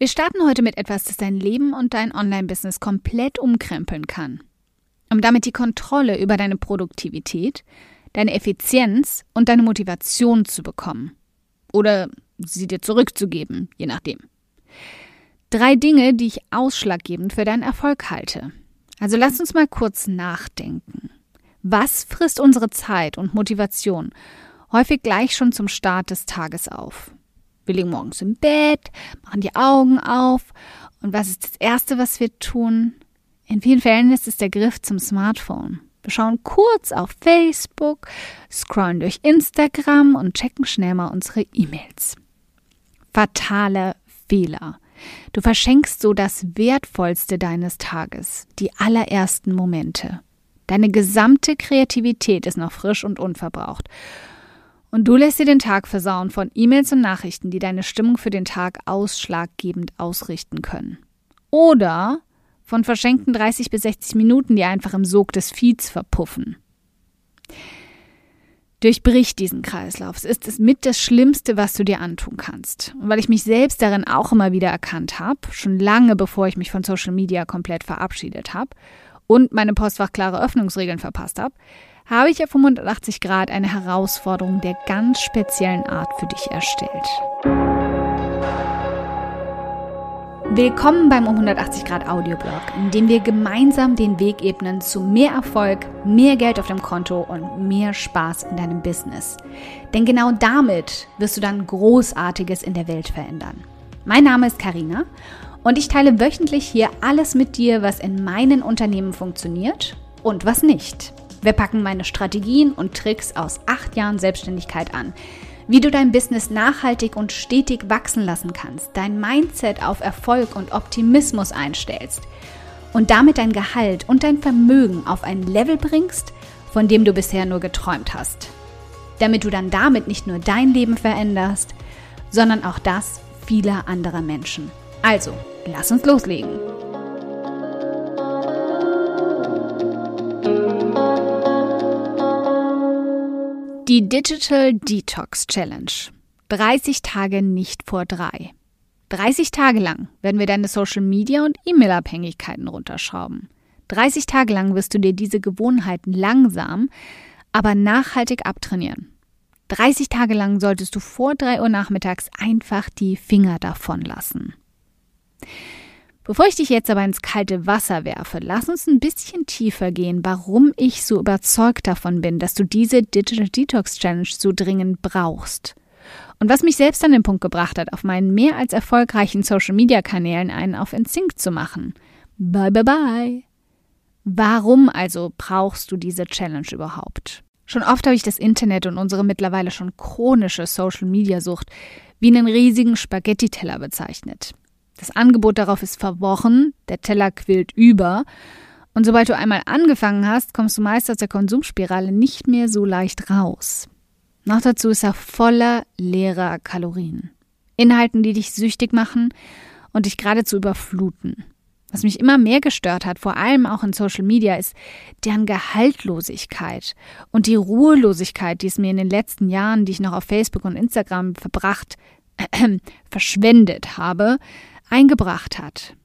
Wir starten heute mit etwas, das dein Leben und dein Online-Business komplett umkrempeln kann. Um damit die Kontrolle über deine Produktivität, deine Effizienz und deine Motivation zu bekommen. Oder sie dir zurückzugeben, je nachdem. Drei Dinge, die ich ausschlaggebend für deinen Erfolg halte. Also lass uns mal kurz nachdenken. Was frisst unsere Zeit und Motivation häufig gleich schon zum Start des Tages auf? Wir liegen morgens im Bett, machen die Augen auf und was ist das Erste, was wir tun? In vielen Fällen ist es der Griff zum Smartphone. Wir schauen kurz auf Facebook, scrollen durch Instagram und checken schnell mal unsere E-Mails. Fatale Fehler. Du verschenkst so das Wertvollste deines Tages, die allerersten Momente. Deine gesamte Kreativität ist noch frisch und unverbraucht. Und du lässt dir den Tag versauen von E-Mails und Nachrichten, die deine Stimmung für den Tag ausschlaggebend ausrichten können. Oder von verschenkten 30 bis 60 Minuten, die einfach im Sog des Feeds verpuffen. Durchbrich diesen Kreislauf. Es ist es mit das Schlimmste, was du dir antun kannst. Und weil ich mich selbst darin auch immer wieder erkannt habe, schon lange bevor ich mich von Social Media komplett verabschiedet habe und meine Postfach klare Öffnungsregeln verpasst habe, habe ich auf 180 Grad eine Herausforderung der ganz speziellen Art für dich erstellt. Willkommen beim um 180 Grad Audioblog, in dem wir gemeinsam den Weg ebnen zu mehr Erfolg, mehr Geld auf dem Konto und mehr Spaß in deinem Business. Denn genau damit wirst du dann Großartiges in der Welt verändern. Mein Name ist Karina und ich teile wöchentlich hier alles mit dir, was in meinen Unternehmen funktioniert und was nicht. Wir packen meine Strategien und Tricks aus acht Jahren Selbstständigkeit an. Wie du dein Business nachhaltig und stetig wachsen lassen kannst, dein Mindset auf Erfolg und Optimismus einstellst und damit dein Gehalt und dein Vermögen auf ein Level bringst, von dem du bisher nur geträumt hast. Damit du dann damit nicht nur dein Leben veränderst, sondern auch das vieler anderer Menschen. Also, lass uns loslegen. Die Digital Detox Challenge. 30 Tage nicht vor drei. 30 Tage lang werden wir deine Social Media und E-Mail-Abhängigkeiten runterschrauben. 30 Tage lang wirst du dir diese Gewohnheiten langsam, aber nachhaltig abtrainieren. 30 Tage lang solltest du vor 3 Uhr nachmittags einfach die Finger davon lassen. Bevor ich dich jetzt aber ins kalte Wasser werfe, lass uns ein bisschen tiefer gehen, warum ich so überzeugt davon bin, dass du diese Digital Detox Challenge so dringend brauchst. Und was mich selbst an den Punkt gebracht hat, auf meinen mehr als erfolgreichen Social Media Kanälen einen auf Insync zu machen. Bye bye bye. Warum also brauchst du diese Challenge überhaupt? Schon oft habe ich das Internet und unsere mittlerweile schon chronische Social Media Sucht wie einen riesigen Spaghetti-Teller bezeichnet. Das Angebot darauf ist verworren, der Teller quillt über. Und sobald du einmal angefangen hast, kommst du meist aus der Konsumspirale nicht mehr so leicht raus. Noch dazu ist er voller leerer Kalorien. Inhalten, die dich süchtig machen und dich geradezu überfluten. Was mich immer mehr gestört hat, vor allem auch in Social Media, ist deren Gehaltlosigkeit und die Ruhelosigkeit, die es mir in den letzten Jahren, die ich noch auf Facebook und Instagram verbracht, äh, verschwendet habe, eingebracht hat.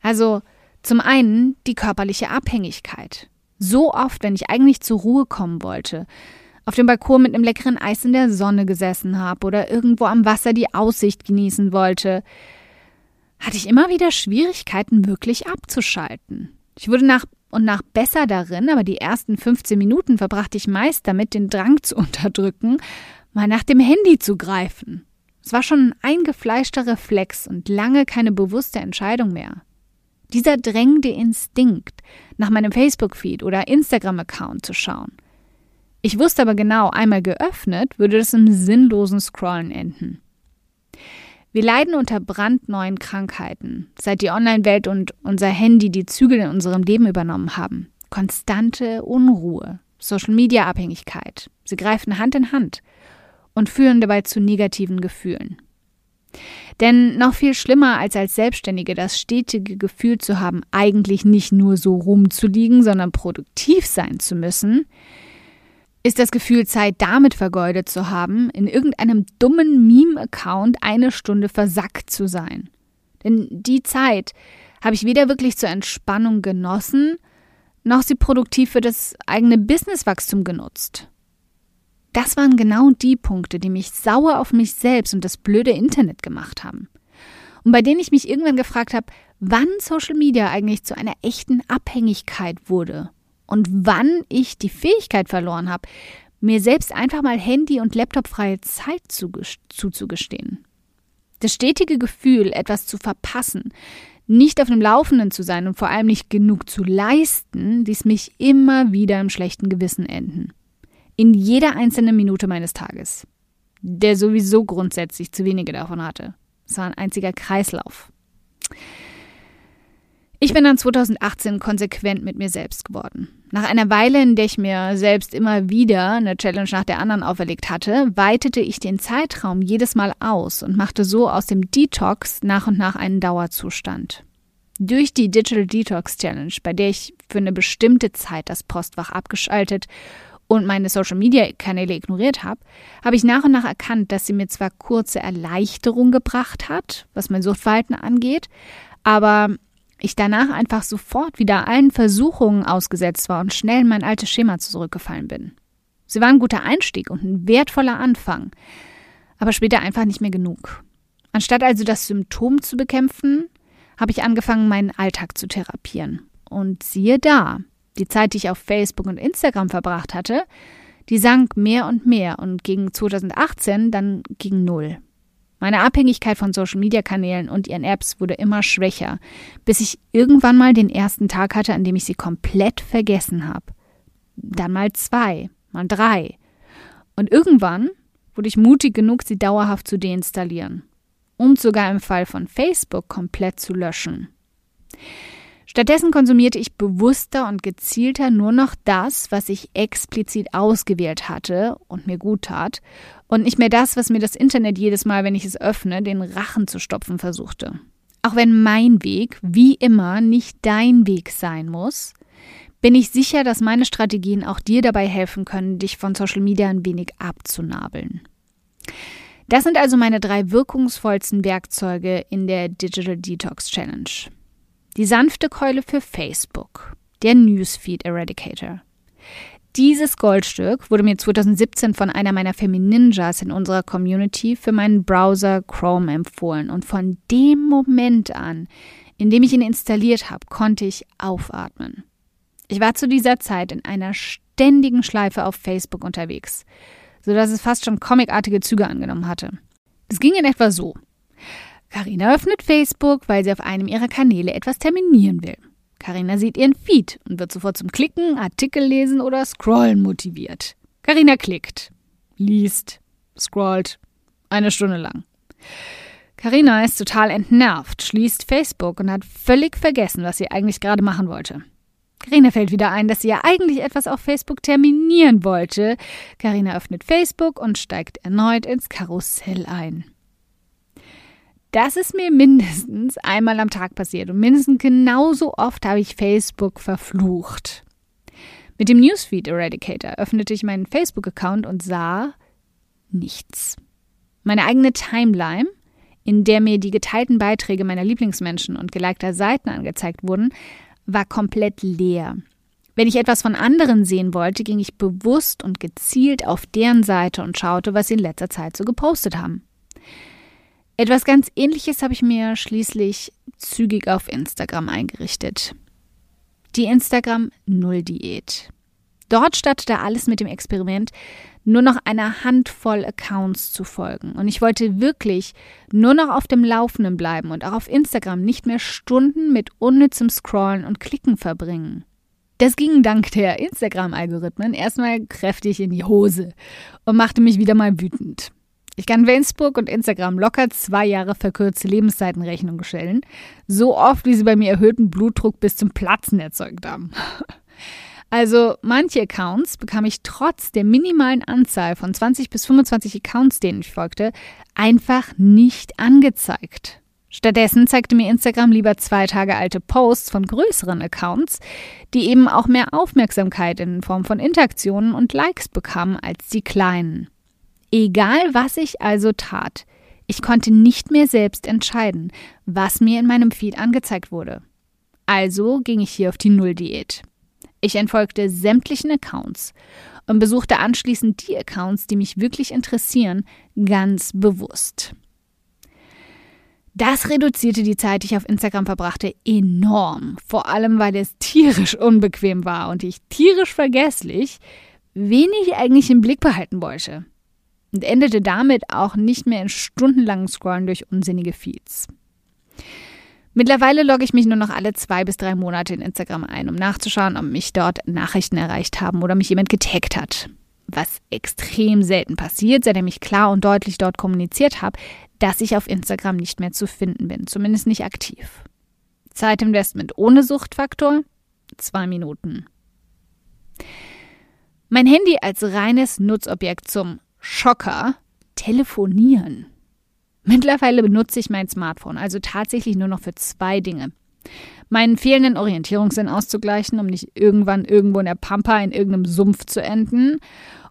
Also zum einen die körperliche Abhängigkeit. So oft, wenn ich eigentlich zur Ruhe kommen wollte, auf dem Balkon mit einem leckeren Eis in der Sonne gesessen habe oder irgendwo am Wasser die Aussicht genießen wollte, hatte ich immer wieder Schwierigkeiten, wirklich abzuschalten. Ich wurde nach und nach besser darin, aber die ersten 15 Minuten verbrachte ich meist damit, den Drang zu unterdrücken, mal nach dem Handy zu greifen. Es war schon ein eingefleischter Reflex und lange keine bewusste Entscheidung mehr. Dieser drängende Instinkt, nach meinem Facebook-Feed oder Instagram-Account zu schauen. Ich wusste aber genau, einmal geöffnet, würde das im sinnlosen Scrollen enden. Wir leiden unter brandneuen Krankheiten, seit die Online-Welt und unser Handy die Zügel in unserem Leben übernommen haben. Konstante Unruhe, Social-Media-Abhängigkeit. Sie greifen Hand in Hand und führen dabei zu negativen Gefühlen. Denn noch viel schlimmer als als Selbstständige das stetige Gefühl zu haben, eigentlich nicht nur so rumzuliegen, sondern produktiv sein zu müssen, ist das Gefühl, Zeit damit vergeudet zu haben, in irgendeinem dummen Meme-Account eine Stunde versackt zu sein. Denn die Zeit habe ich weder wirklich zur Entspannung genossen, noch sie produktiv für das eigene Businesswachstum genutzt. Das waren genau die Punkte, die mich sauer auf mich selbst und das blöde Internet gemacht haben. Und bei denen ich mich irgendwann gefragt habe, wann Social Media eigentlich zu einer echten Abhängigkeit wurde und wann ich die Fähigkeit verloren habe, mir selbst einfach mal Handy- und Laptopfreie Zeit zuzugestehen. Das stetige Gefühl, etwas zu verpassen, nicht auf dem Laufenden zu sein und vor allem nicht genug zu leisten, ließ mich immer wieder im schlechten Gewissen enden. In jeder einzelnen Minute meines Tages, der sowieso grundsätzlich zu wenige davon hatte. Es war ein einziger Kreislauf. Ich bin dann 2018 konsequent mit mir selbst geworden. Nach einer Weile, in der ich mir selbst immer wieder eine Challenge nach der anderen auferlegt hatte, weitete ich den Zeitraum jedes Mal aus und machte so aus dem Detox nach und nach einen Dauerzustand. Durch die Digital Detox Challenge, bei der ich für eine bestimmte Zeit das Postfach abgeschaltet und meine Social Media Kanäle ignoriert habe, habe ich nach und nach erkannt, dass sie mir zwar kurze Erleichterung gebracht hat, was mein Suchtverhalten angeht, aber ich danach einfach sofort wieder allen Versuchungen ausgesetzt war und schnell in mein altes Schema zurückgefallen bin. Sie war ein guter Einstieg und ein wertvoller Anfang, aber später einfach nicht mehr genug. Anstatt also das Symptom zu bekämpfen, habe ich angefangen, meinen Alltag zu therapieren. Und siehe da, die Zeit, die ich auf Facebook und Instagram verbracht hatte, die sank mehr und mehr und gegen 2018 dann gegen Null. Meine Abhängigkeit von Social-Media-Kanälen und ihren Apps wurde immer schwächer, bis ich irgendwann mal den ersten Tag hatte, an dem ich sie komplett vergessen habe. Dann mal zwei, mal drei. Und irgendwann wurde ich mutig genug, sie dauerhaft zu deinstallieren und sogar im Fall von Facebook komplett zu löschen. Stattdessen konsumierte ich bewusster und gezielter nur noch das, was ich explizit ausgewählt hatte und mir gut tat, und nicht mehr das, was mir das Internet jedes Mal, wenn ich es öffne, den Rachen zu stopfen versuchte. Auch wenn mein Weg, wie immer, nicht dein Weg sein muss, bin ich sicher, dass meine Strategien auch dir dabei helfen können, dich von Social Media ein wenig abzunabeln. Das sind also meine drei wirkungsvollsten Werkzeuge in der Digital Detox Challenge. Die sanfte Keule für Facebook, der Newsfeed Eradicator. Dieses Goldstück wurde mir 2017 von einer meiner Femininjas in unserer Community für meinen Browser Chrome empfohlen und von dem Moment an, in dem ich ihn installiert habe, konnte ich aufatmen. Ich war zu dieser Zeit in einer ständigen Schleife auf Facebook unterwegs, sodass es fast schon comicartige Züge angenommen hatte. Es ging in etwa so. Karina öffnet Facebook, weil sie auf einem ihrer Kanäle etwas terminieren will. Karina sieht ihren Feed und wird sofort zum Klicken, Artikel lesen oder Scrollen motiviert. Karina klickt, liest, scrollt eine Stunde lang. Karina ist total entnervt, schließt Facebook und hat völlig vergessen, was sie eigentlich gerade machen wollte. Karina fällt wieder ein, dass sie ja eigentlich etwas auf Facebook terminieren wollte. Karina öffnet Facebook und steigt erneut ins Karussell ein. Das ist mir mindestens einmal am Tag passiert und mindestens genauso oft habe ich Facebook verflucht. Mit dem Newsfeed Eradicator öffnete ich meinen Facebook-Account und sah nichts. Meine eigene Timeline, in der mir die geteilten Beiträge meiner Lieblingsmenschen und gelikter Seiten angezeigt wurden, war komplett leer. Wenn ich etwas von anderen sehen wollte, ging ich bewusst und gezielt auf deren Seite und schaute, was sie in letzter Zeit so gepostet haben. Etwas ganz Ähnliches habe ich mir schließlich zügig auf Instagram eingerichtet. Die Instagram Null Diät. Dort startete alles mit dem Experiment, nur noch einer Handvoll Accounts zu folgen. Und ich wollte wirklich nur noch auf dem Laufenden bleiben und auch auf Instagram nicht mehr Stunden mit unnützem Scrollen und Klicken verbringen. Das ging dank der Instagram-Algorithmen erstmal kräftig in die Hose und machte mich wieder mal wütend. Ich kann Facebook und Instagram locker zwei Jahre verkürzte Lebenszeitenrechnung stellen. So oft, wie sie bei mir erhöhten Blutdruck bis zum Platzen erzeugt haben. Also manche Accounts bekam ich trotz der minimalen Anzahl von 20 bis 25 Accounts, denen ich folgte, einfach nicht angezeigt. Stattdessen zeigte mir Instagram lieber zwei Tage alte Posts von größeren Accounts, die eben auch mehr Aufmerksamkeit in Form von Interaktionen und Likes bekamen als die kleinen. Egal was ich also tat, Ich konnte nicht mehr selbst entscheiden, was mir in meinem Feed angezeigt wurde. Also ging ich hier auf die Null-Diät. Ich entfolgte sämtlichen Accounts und besuchte anschließend die Accounts, die mich wirklich interessieren, ganz bewusst. Das reduzierte die Zeit, die ich auf Instagram verbrachte, enorm. Vor allem, weil es tierisch unbequem war und ich tierisch vergesslich wenig eigentlich im Blick behalten wollte. Und endete damit auch nicht mehr in stundenlangen Scrollen durch unsinnige Feeds. Mittlerweile logge ich mich nur noch alle zwei bis drei Monate in Instagram ein, um nachzuschauen, ob mich dort Nachrichten erreicht haben oder mich jemand getaggt hat. Was extrem selten passiert, seitdem ich klar und deutlich dort kommuniziert habe, dass ich auf Instagram nicht mehr zu finden bin, zumindest nicht aktiv. Zeitinvestment ohne Suchtfaktor? Zwei Minuten. Mein Handy als reines Nutzobjekt zum Schocker telefonieren. Mittlerweile benutze ich mein Smartphone also tatsächlich nur noch für zwei Dinge. Meinen fehlenden Orientierungssinn auszugleichen, um nicht irgendwann irgendwo in der Pampa in irgendeinem Sumpf zu enden.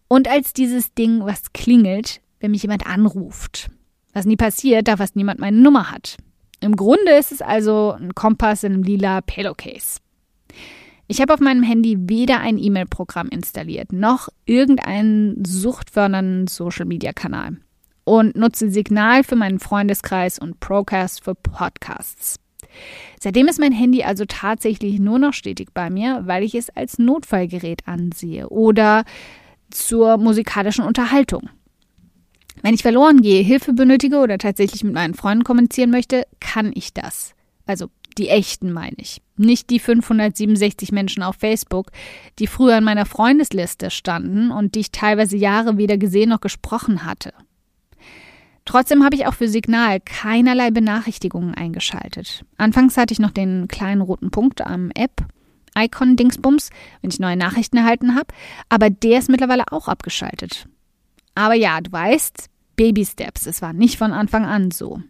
Und als dieses Ding, was klingelt, wenn mich jemand anruft. Was nie passiert, da fast niemand meine Nummer hat. Im Grunde ist es also ein Kompass in einem lila Pillowcase. Ich habe auf meinem Handy weder ein E-Mail-Programm installiert, noch irgendeinen suchtfördernden Social-Media-Kanal und nutze Signal für meinen Freundeskreis und Procast für Podcasts. Seitdem ist mein Handy also tatsächlich nur noch stetig bei mir, weil ich es als Notfallgerät ansehe oder zur musikalischen Unterhaltung. Wenn ich verloren gehe, Hilfe benötige oder tatsächlich mit meinen Freunden kommunizieren möchte, kann ich das. Also die echten meine ich. Nicht die 567 Menschen auf Facebook, die früher in meiner Freundesliste standen und die ich teilweise Jahre weder gesehen noch gesprochen hatte. Trotzdem habe ich auch für Signal keinerlei Benachrichtigungen eingeschaltet. Anfangs hatte ich noch den kleinen roten Punkt am App. Icon Dingsbums, wenn ich neue Nachrichten erhalten habe, aber der ist mittlerweile auch abgeschaltet. Aber ja, du weißt, Baby Steps, es war nicht von Anfang an so.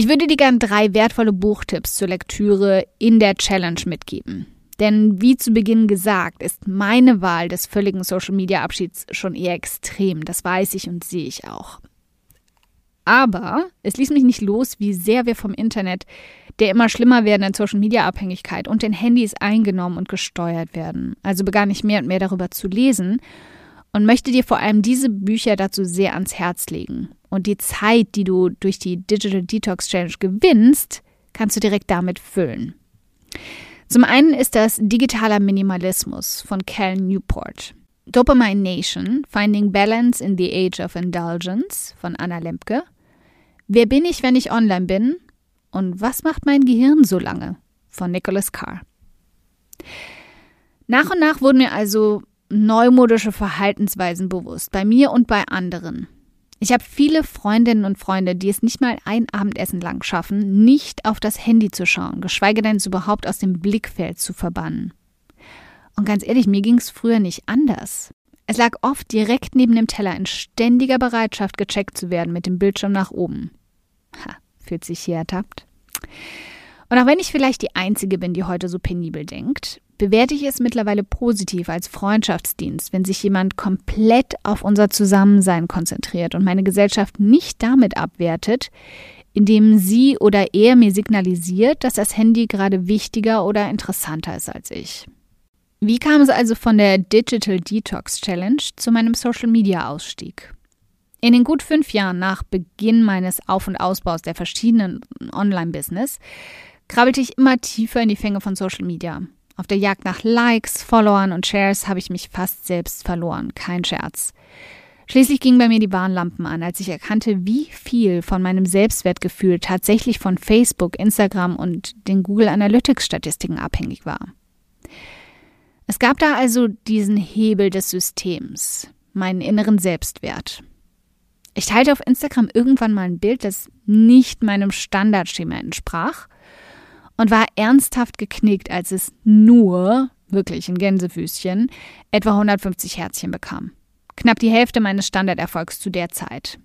Ich würde dir gern drei wertvolle Buchtipps zur Lektüre in der Challenge mitgeben. Denn wie zu Beginn gesagt, ist meine Wahl des völligen Social Media Abschieds schon eher extrem. Das weiß ich und sehe ich auch. Aber es ließ mich nicht los, wie sehr wir vom Internet, der immer schlimmer werdenden Social-Media-Abhängigkeit und den Handys eingenommen und gesteuert werden. Also begann ich mehr und mehr darüber zu lesen und möchte dir vor allem diese Bücher dazu sehr ans Herz legen. Und die Zeit, die du durch die Digital Detox Challenge gewinnst, kannst du direkt damit füllen. Zum einen ist das digitaler Minimalismus von Cal Newport. Dopamine Nation, Finding Balance in the Age of Indulgence von Anna Lempke Wer bin ich, wenn ich online bin? Und was macht mein Gehirn so lange? von Nicholas Carr. Nach und nach wurden mir also neumodische Verhaltensweisen bewusst, bei mir und bei anderen. Ich habe viele Freundinnen und Freunde, die es nicht mal ein Abendessen lang schaffen, nicht auf das Handy zu schauen, geschweige denn es überhaupt aus dem Blickfeld zu verbannen. Und ganz ehrlich, mir ging es früher nicht anders. Es lag oft direkt neben dem Teller in ständiger Bereitschaft, gecheckt zu werden mit dem Bildschirm nach oben. Ha, fühlt sich hier ertappt. Und auch wenn ich vielleicht die Einzige bin, die heute so penibel denkt, bewerte ich es mittlerweile positiv als Freundschaftsdienst, wenn sich jemand komplett auf unser Zusammensein konzentriert und meine Gesellschaft nicht damit abwertet, indem sie oder er mir signalisiert, dass das Handy gerade wichtiger oder interessanter ist als ich. Wie kam es also von der Digital Detox Challenge zu meinem Social Media Ausstieg? In den gut fünf Jahren nach Beginn meines Auf- und Ausbaus der verschiedenen Online-Business krabbelte ich immer tiefer in die Fänge von Social Media. Auf der Jagd nach Likes, Followern und Shares habe ich mich fast selbst verloren. Kein Scherz. Schließlich gingen bei mir die Warnlampen an, als ich erkannte, wie viel von meinem Selbstwertgefühl tatsächlich von Facebook, Instagram und den Google Analytics Statistiken abhängig war. Es gab da also diesen Hebel des Systems, meinen inneren Selbstwert. Ich teilte auf Instagram irgendwann mal ein Bild, das nicht meinem Standardschema entsprach und war ernsthaft geknickt, als es nur, wirklich ein Gänsefüßchen, etwa 150 Herzchen bekam. Knapp die Hälfte meines Standarderfolgs zu der Zeit.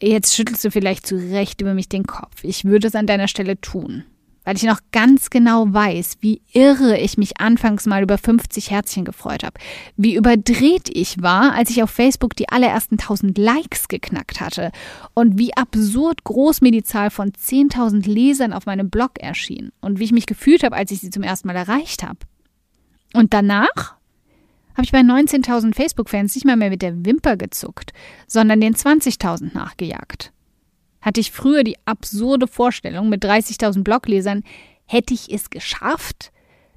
Jetzt schüttelst du vielleicht zu Recht über mich den Kopf. Ich würde es an deiner Stelle tun. Weil ich noch ganz genau weiß, wie irre ich mich anfangs mal über 50 Herzchen gefreut habe, wie überdreht ich war, als ich auf Facebook die allerersten 1000 Likes geknackt hatte und wie absurd groß mir die Zahl von 10.000 Lesern auf meinem Blog erschien und wie ich mich gefühlt habe, als ich sie zum ersten Mal erreicht habe. Und danach habe ich bei 19.000 Facebook-Fans nicht mal mehr mit der Wimper gezuckt, sondern den 20.000 nachgejagt. Hatte ich früher die absurde Vorstellung, mit 30.000 Bloglesern hätte ich es geschafft,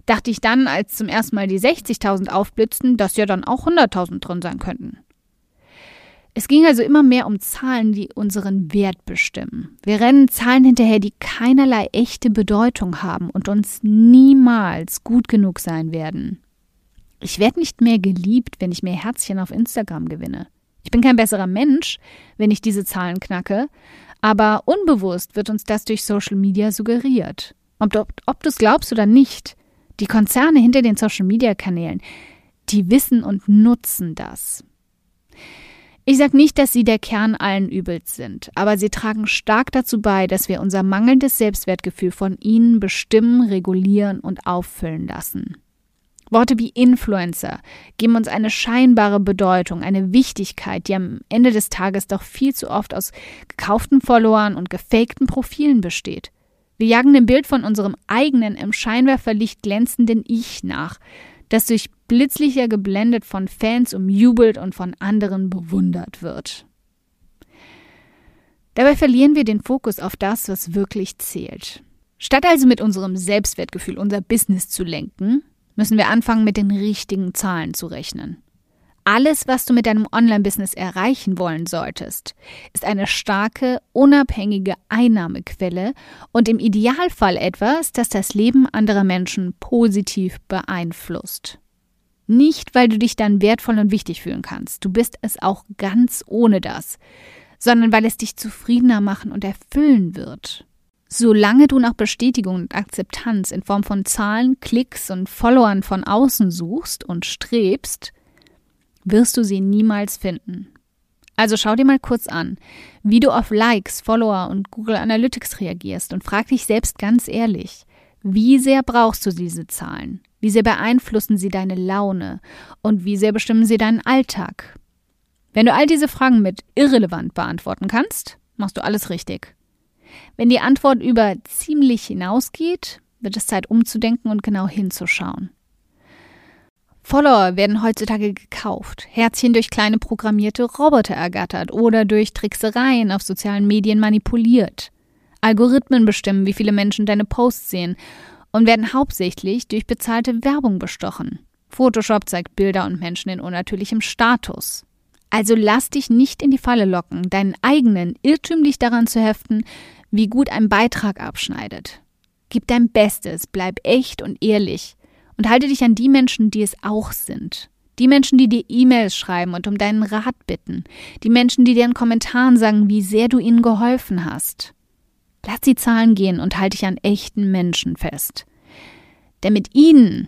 dachte ich dann, als zum ersten Mal die 60.000 aufblitzten, dass ja dann auch 100.000 drin sein könnten. Es ging also immer mehr um Zahlen, die unseren Wert bestimmen. Wir rennen Zahlen hinterher, die keinerlei echte Bedeutung haben und uns niemals gut genug sein werden. Ich werde nicht mehr geliebt, wenn ich mehr Herzchen auf Instagram gewinne. Ich bin kein besserer Mensch, wenn ich diese Zahlen knacke, aber unbewusst wird uns das durch Social Media suggeriert. Ob, ob, ob du es glaubst oder nicht, die Konzerne hinter den Social Media Kanälen, die wissen und nutzen das. Ich sage nicht, dass sie der Kern allen Übels sind, aber sie tragen stark dazu bei, dass wir unser mangelndes Selbstwertgefühl von ihnen bestimmen, regulieren und auffüllen lassen. Worte wie Influencer geben uns eine scheinbare Bedeutung, eine Wichtigkeit, die am Ende des Tages doch viel zu oft aus gekauften Followern und gefakten Profilen besteht. Wir jagen dem Bild von unserem eigenen im Scheinwerferlicht glänzenden Ich nach, das durch Blitzlichter geblendet von Fans umjubelt und von anderen bewundert wird. Dabei verlieren wir den Fokus auf das, was wirklich zählt. Statt also mit unserem Selbstwertgefühl unser Business zu lenken, müssen wir anfangen, mit den richtigen Zahlen zu rechnen. Alles, was du mit deinem Online-Business erreichen wollen solltest, ist eine starke, unabhängige Einnahmequelle und im Idealfall etwas, das das Leben anderer Menschen positiv beeinflusst. Nicht, weil du dich dann wertvoll und wichtig fühlen kannst, du bist es auch ganz ohne das, sondern weil es dich zufriedener machen und erfüllen wird. Solange du nach Bestätigung und Akzeptanz in Form von Zahlen, Klicks und Followern von außen suchst und strebst, wirst du sie niemals finden. Also schau dir mal kurz an, wie du auf Likes, Follower und Google Analytics reagierst und frag dich selbst ganz ehrlich, wie sehr brauchst du diese Zahlen? Wie sehr beeinflussen sie deine Laune? Und wie sehr bestimmen sie deinen Alltag? Wenn du all diese Fragen mit irrelevant beantworten kannst, machst du alles richtig. Wenn die Antwort über ziemlich hinausgeht, wird es Zeit umzudenken und genau hinzuschauen. Follower werden heutzutage gekauft, Herzchen durch kleine programmierte Roboter ergattert oder durch Tricksereien auf sozialen Medien manipuliert. Algorithmen bestimmen, wie viele Menschen deine Posts sehen und werden hauptsächlich durch bezahlte Werbung bestochen. Photoshop zeigt Bilder und Menschen in unnatürlichem Status. Also lass dich nicht in die Falle locken, deinen eigenen irrtümlich daran zu heften, wie gut ein Beitrag abschneidet. Gib dein Bestes, bleib echt und ehrlich und halte dich an die Menschen, die es auch sind. Die Menschen, die dir E-Mails schreiben und um deinen Rat bitten. Die Menschen, die dir in Kommentaren sagen, wie sehr du ihnen geholfen hast. Lass die Zahlen gehen und halte dich an echten Menschen fest. Denn mit ihnen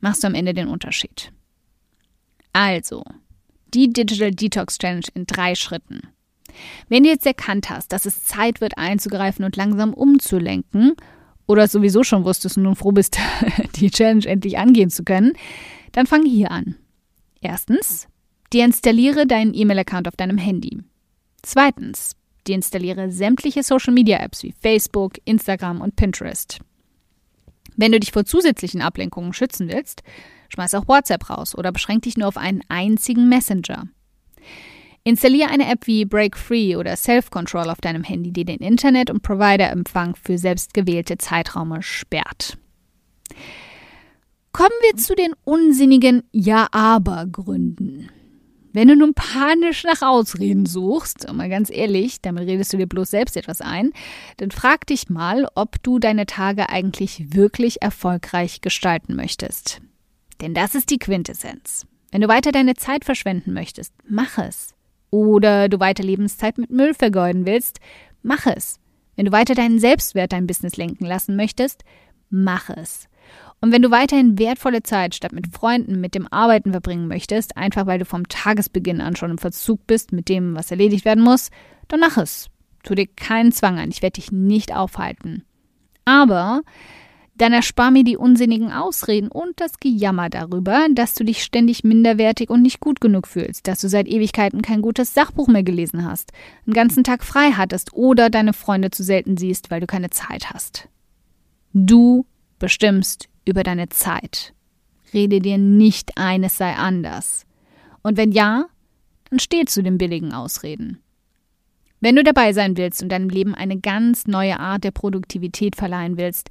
machst du am Ende den Unterschied. Also, die Digital Detox Challenge in drei Schritten. Wenn du jetzt erkannt hast, dass es Zeit wird einzugreifen und langsam umzulenken, oder sowieso schon wusstest und nun froh bist, die Challenge endlich angehen zu können, dann fang hier an. Erstens, deinstalliere deinen E-Mail-Account auf deinem Handy. Zweitens, deinstalliere sämtliche Social-Media-Apps wie Facebook, Instagram und Pinterest. Wenn du dich vor zusätzlichen Ablenkungen schützen willst, schmeiß auch WhatsApp raus oder beschränk dich nur auf einen einzigen Messenger. Installiere eine App wie Break Free oder Self Control auf deinem Handy, die den Internet- und Provider-Empfang für selbstgewählte Zeitraume sperrt. Kommen wir zu den unsinnigen Ja-Aber-Gründen. Wenn du nun panisch nach Ausreden suchst, mal ganz ehrlich, damit redest du dir bloß selbst etwas ein, dann frag dich mal, ob du deine Tage eigentlich wirklich erfolgreich gestalten möchtest. Denn das ist die Quintessenz. Wenn du weiter deine Zeit verschwenden möchtest, mach es. Oder du weiter Lebenszeit mit Müll vergeuden willst, mach es. Wenn du weiter deinen Selbstwert dein Business lenken lassen möchtest, mach es. Und wenn du weiterhin wertvolle Zeit statt mit Freunden mit dem Arbeiten verbringen möchtest, einfach weil du vom Tagesbeginn an schon im Verzug bist mit dem, was erledigt werden muss, dann mach es. Tu dir keinen Zwang an, ich werde dich nicht aufhalten. Aber dann erspar mir die unsinnigen Ausreden und das Gejammer darüber, dass du dich ständig minderwertig und nicht gut genug fühlst, dass du seit Ewigkeiten kein gutes Sachbuch mehr gelesen hast, einen ganzen Tag frei hattest oder deine Freunde zu selten siehst, weil du keine Zeit hast. Du bestimmst über deine Zeit. Rede dir nicht ein, es sei anders. Und wenn ja, dann steh zu den billigen Ausreden. Wenn du dabei sein willst und deinem Leben eine ganz neue Art der Produktivität verleihen willst,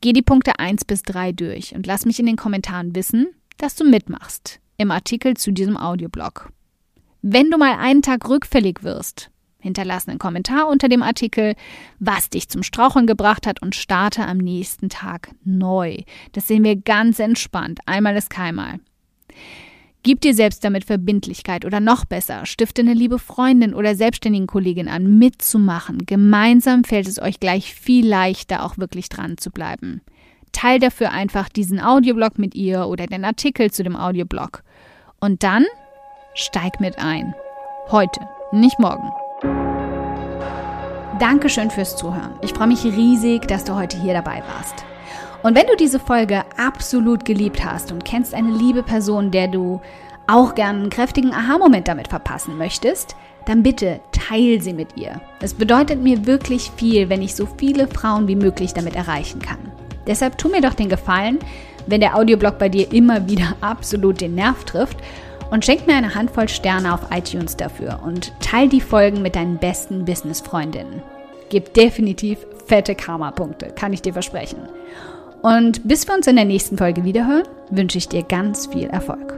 geh die Punkte 1 bis 3 durch und lass mich in den Kommentaren wissen, dass du mitmachst im Artikel zu diesem Audioblog. Wenn du mal einen Tag rückfällig wirst, hinterlasse einen Kommentar unter dem Artikel, was dich zum Straucheln gebracht hat und starte am nächsten Tag neu. Das sehen wir ganz entspannt. Einmal ist keinmal. Gib dir selbst damit Verbindlichkeit oder noch besser, stifte eine liebe Freundin oder selbstständigen Kollegin an, mitzumachen. Gemeinsam fällt es euch gleich viel leichter, auch wirklich dran zu bleiben. Teil dafür einfach diesen Audioblog mit ihr oder den Artikel zu dem Audioblog. Und dann steig mit ein. Heute, nicht morgen. Dankeschön fürs Zuhören. Ich freue mich riesig, dass du heute hier dabei warst. Und wenn du diese Folge absolut geliebt hast und kennst eine liebe Person, der du auch gern einen kräftigen Aha-Moment damit verpassen möchtest, dann bitte teil sie mit ihr. Es bedeutet mir wirklich viel, wenn ich so viele Frauen wie möglich damit erreichen kann. Deshalb tu mir doch den Gefallen, wenn der Audioblog bei dir immer wieder absolut den Nerv trifft und schenk mir eine Handvoll Sterne auf iTunes dafür und teil die Folgen mit deinen besten Business-Freundinnen. Gib definitiv fette Karma-Punkte, kann ich dir versprechen. Und bis wir uns in der nächsten Folge wiederhören, wünsche ich dir ganz viel Erfolg.